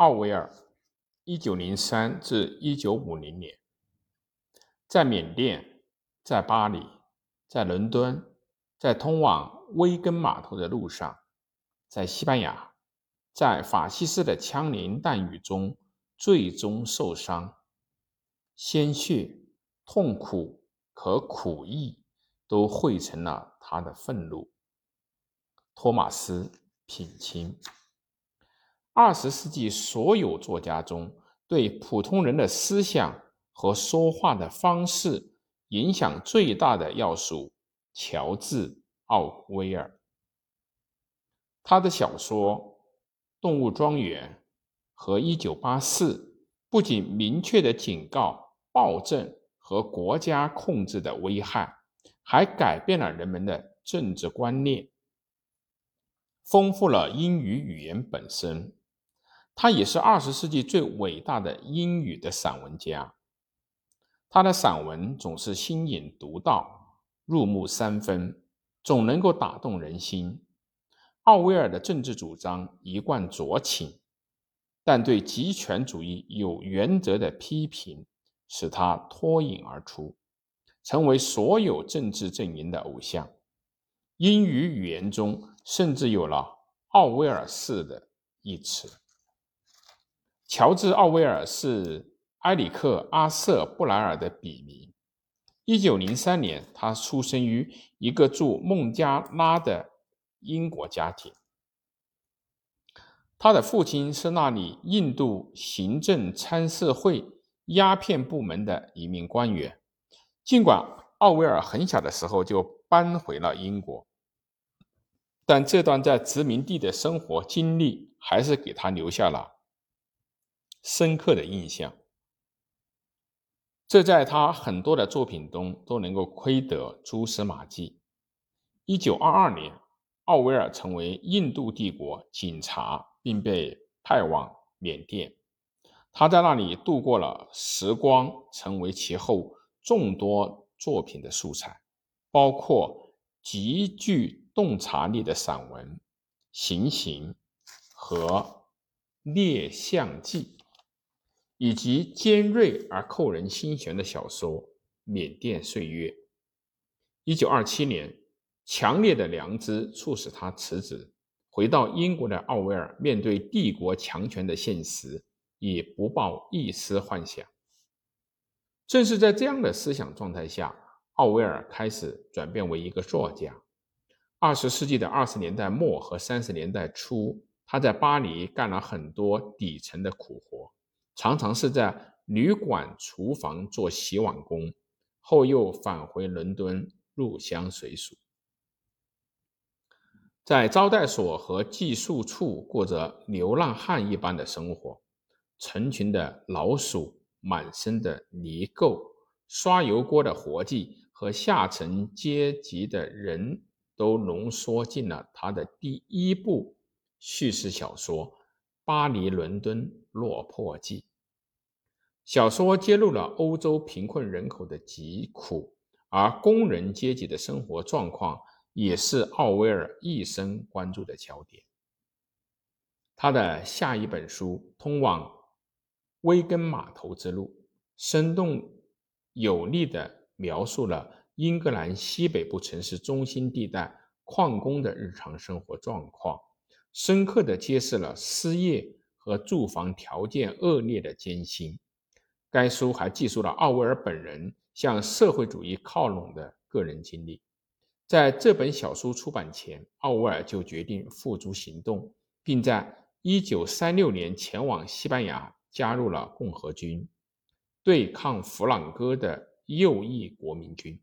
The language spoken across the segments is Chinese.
奥维尔（一九零三至一九五零年）在缅甸，在巴黎，在伦敦，在通往威根码头的路上，在西班牙，在法西斯的枪林弹雨中，最终受伤，鲜血、痛苦和苦役都汇成了他的愤怒。托马斯·品清。二十世纪所有作家中，对普通人的思想和说话的方式影响最大的要数乔治·奥威尔。他的小说《动物庄园》和《一九八四》不仅明确的警告暴政和国家控制的危害，还改变了人们的政治观念。丰富了英语语言本身，他也是二十世纪最伟大的英语的散文家。他的散文总是新颖独到、入木三分，总能够打动人心。奥威尔的政治主张一贯酌情，但对极权主义有原则的批评使他脱颖而出，成为所有政治阵营的偶像。英语语言中。甚至有了“奥威尔式”的一词。乔治·奥威尔是埃里克·阿瑟·布莱尔的笔名。一九零三年，他出生于一个住孟加拉的英国家庭。他的父亲是那里印度行政参事会鸦片部门的一名官员。尽管奥威尔很小的时候就搬回了英国。但这段在殖民地的生活经历，还是给他留下了深刻的印象。这在他很多的作品中都能够窥得蛛丝马迹。一九二二年，奥威尔成为印度帝国警察，并被派往缅甸。他在那里度过了时光，成为其后众多作品的素材，包括极具。洞察力的散文《行刑》和《猎象记》，以及尖锐而扣人心弦的小说《缅甸岁月》。一九二七年，强烈的良知促使他辞职，回到英国的奥威尔面对帝国强权的现实，也不抱一丝幻想。正是在这样的思想状态下，奥威尔开始转变为一个作家。二十世纪的二十年代末和三十年代初，他在巴黎干了很多底层的苦活，常常是在旅馆厨房做洗碗工，后又返回伦敦入乡随俗，在招待所和寄宿处过着流浪汉一般的生活。成群的老鼠、满身的泥垢、刷油锅的活计和下层阶级的人。都浓缩进了他的第一部叙事小说《巴黎伦敦落魄记》。小说揭露了欧洲贫困人口的疾苦，而工人阶级的生活状况也是奥威尔一生关注的焦点。他的下一本书《通往威根码头之路》，生动有力地描述了。英格兰西北部城市中心地带矿工的日常生活状况，深刻地揭示了失业和住房条件恶劣的艰辛。该书还记述了奥威尔本人向社会主义靠拢的个人经历。在这本小书出版前，奥威尔就决定付诸行动，并在1936年前往西班牙，加入了共和军，对抗弗朗哥的右翼国民军。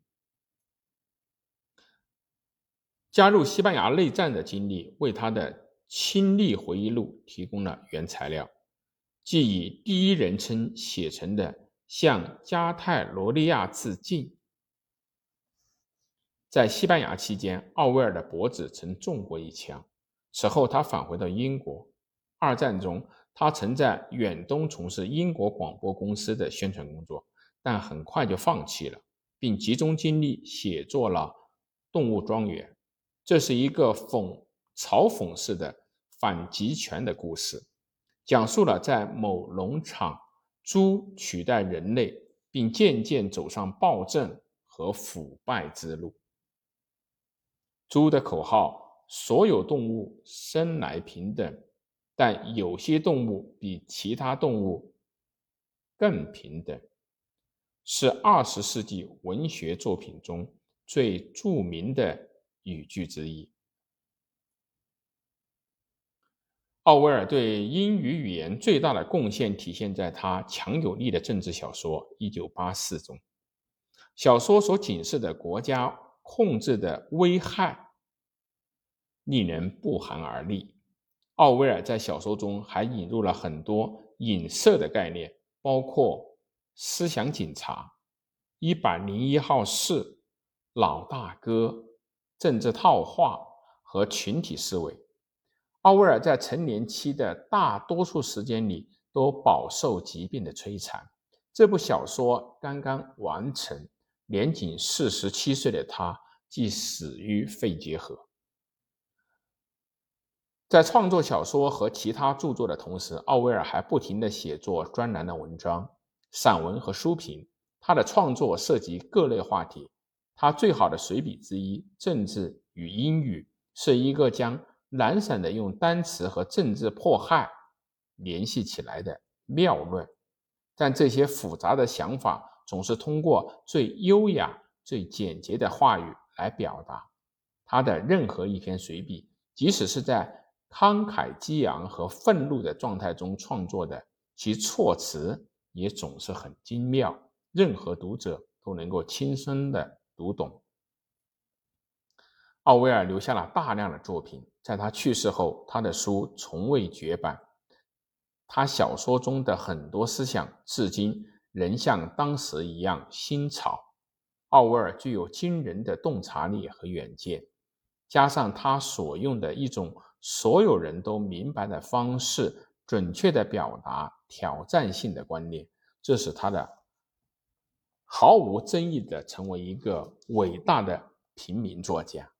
加入西班牙内战的经历为他的亲历回忆录提供了原材料，即以第一人称写成的向加泰罗尼亚致敬。在西班牙期间，奥威尔的脖子曾中过一枪，此后他返回到英国。二战中，他曾在远东从事英国广播公司的宣传工作，但很快就放弃了，并集中精力写作了《动物庄园》。这是一个讽嘲讽式的反极权的故事，讲述了在某农场，猪取代人类，并渐渐走上暴政和腐败之路。猪的口号：“所有动物生来平等，但有些动物比其他动物更平等。”是二十世纪文学作品中最著名的语句之一。奥威尔对英语语言最大的贡献体现在他强有力的政治小说《一九八四》中。小说所警示的国家控制的危害，令人不寒而栗。奥威尔在小说中还引入了很多影射的概念，包括。思想警察、一百零一号室、老大哥、政治套话和群体思维。奥威尔在成年期的大多数时间里都饱受疾病的摧残。这部小说刚刚完成，年仅四十七岁的他即死于肺结核。在创作小说和其他著作的同时，奥威尔还不停地写作专栏的文章。散文和书评，他的创作涉及各类话题。他最好的随笔之一《政治与英语》是一个将懒散的用单词和政治迫害联系起来的妙论，但这些复杂的想法总是通过最优雅、最简洁的话语来表达。他的任何一篇随笔，即使是在慷慨激昂和愤怒的状态中创作的，其措辞。也总是很精妙，任何读者都能够轻松的读懂。奥威尔留下了大量的作品，在他去世后，他的书从未绝版。他小说中的很多思想，至今仍像当时一样新潮。奥威尔具有惊人的洞察力和远见，加上他所用的一种所有人都明白的方式。准确的表达挑战性的观念，这使他的毫无争议的成为一个伟大的平民作家。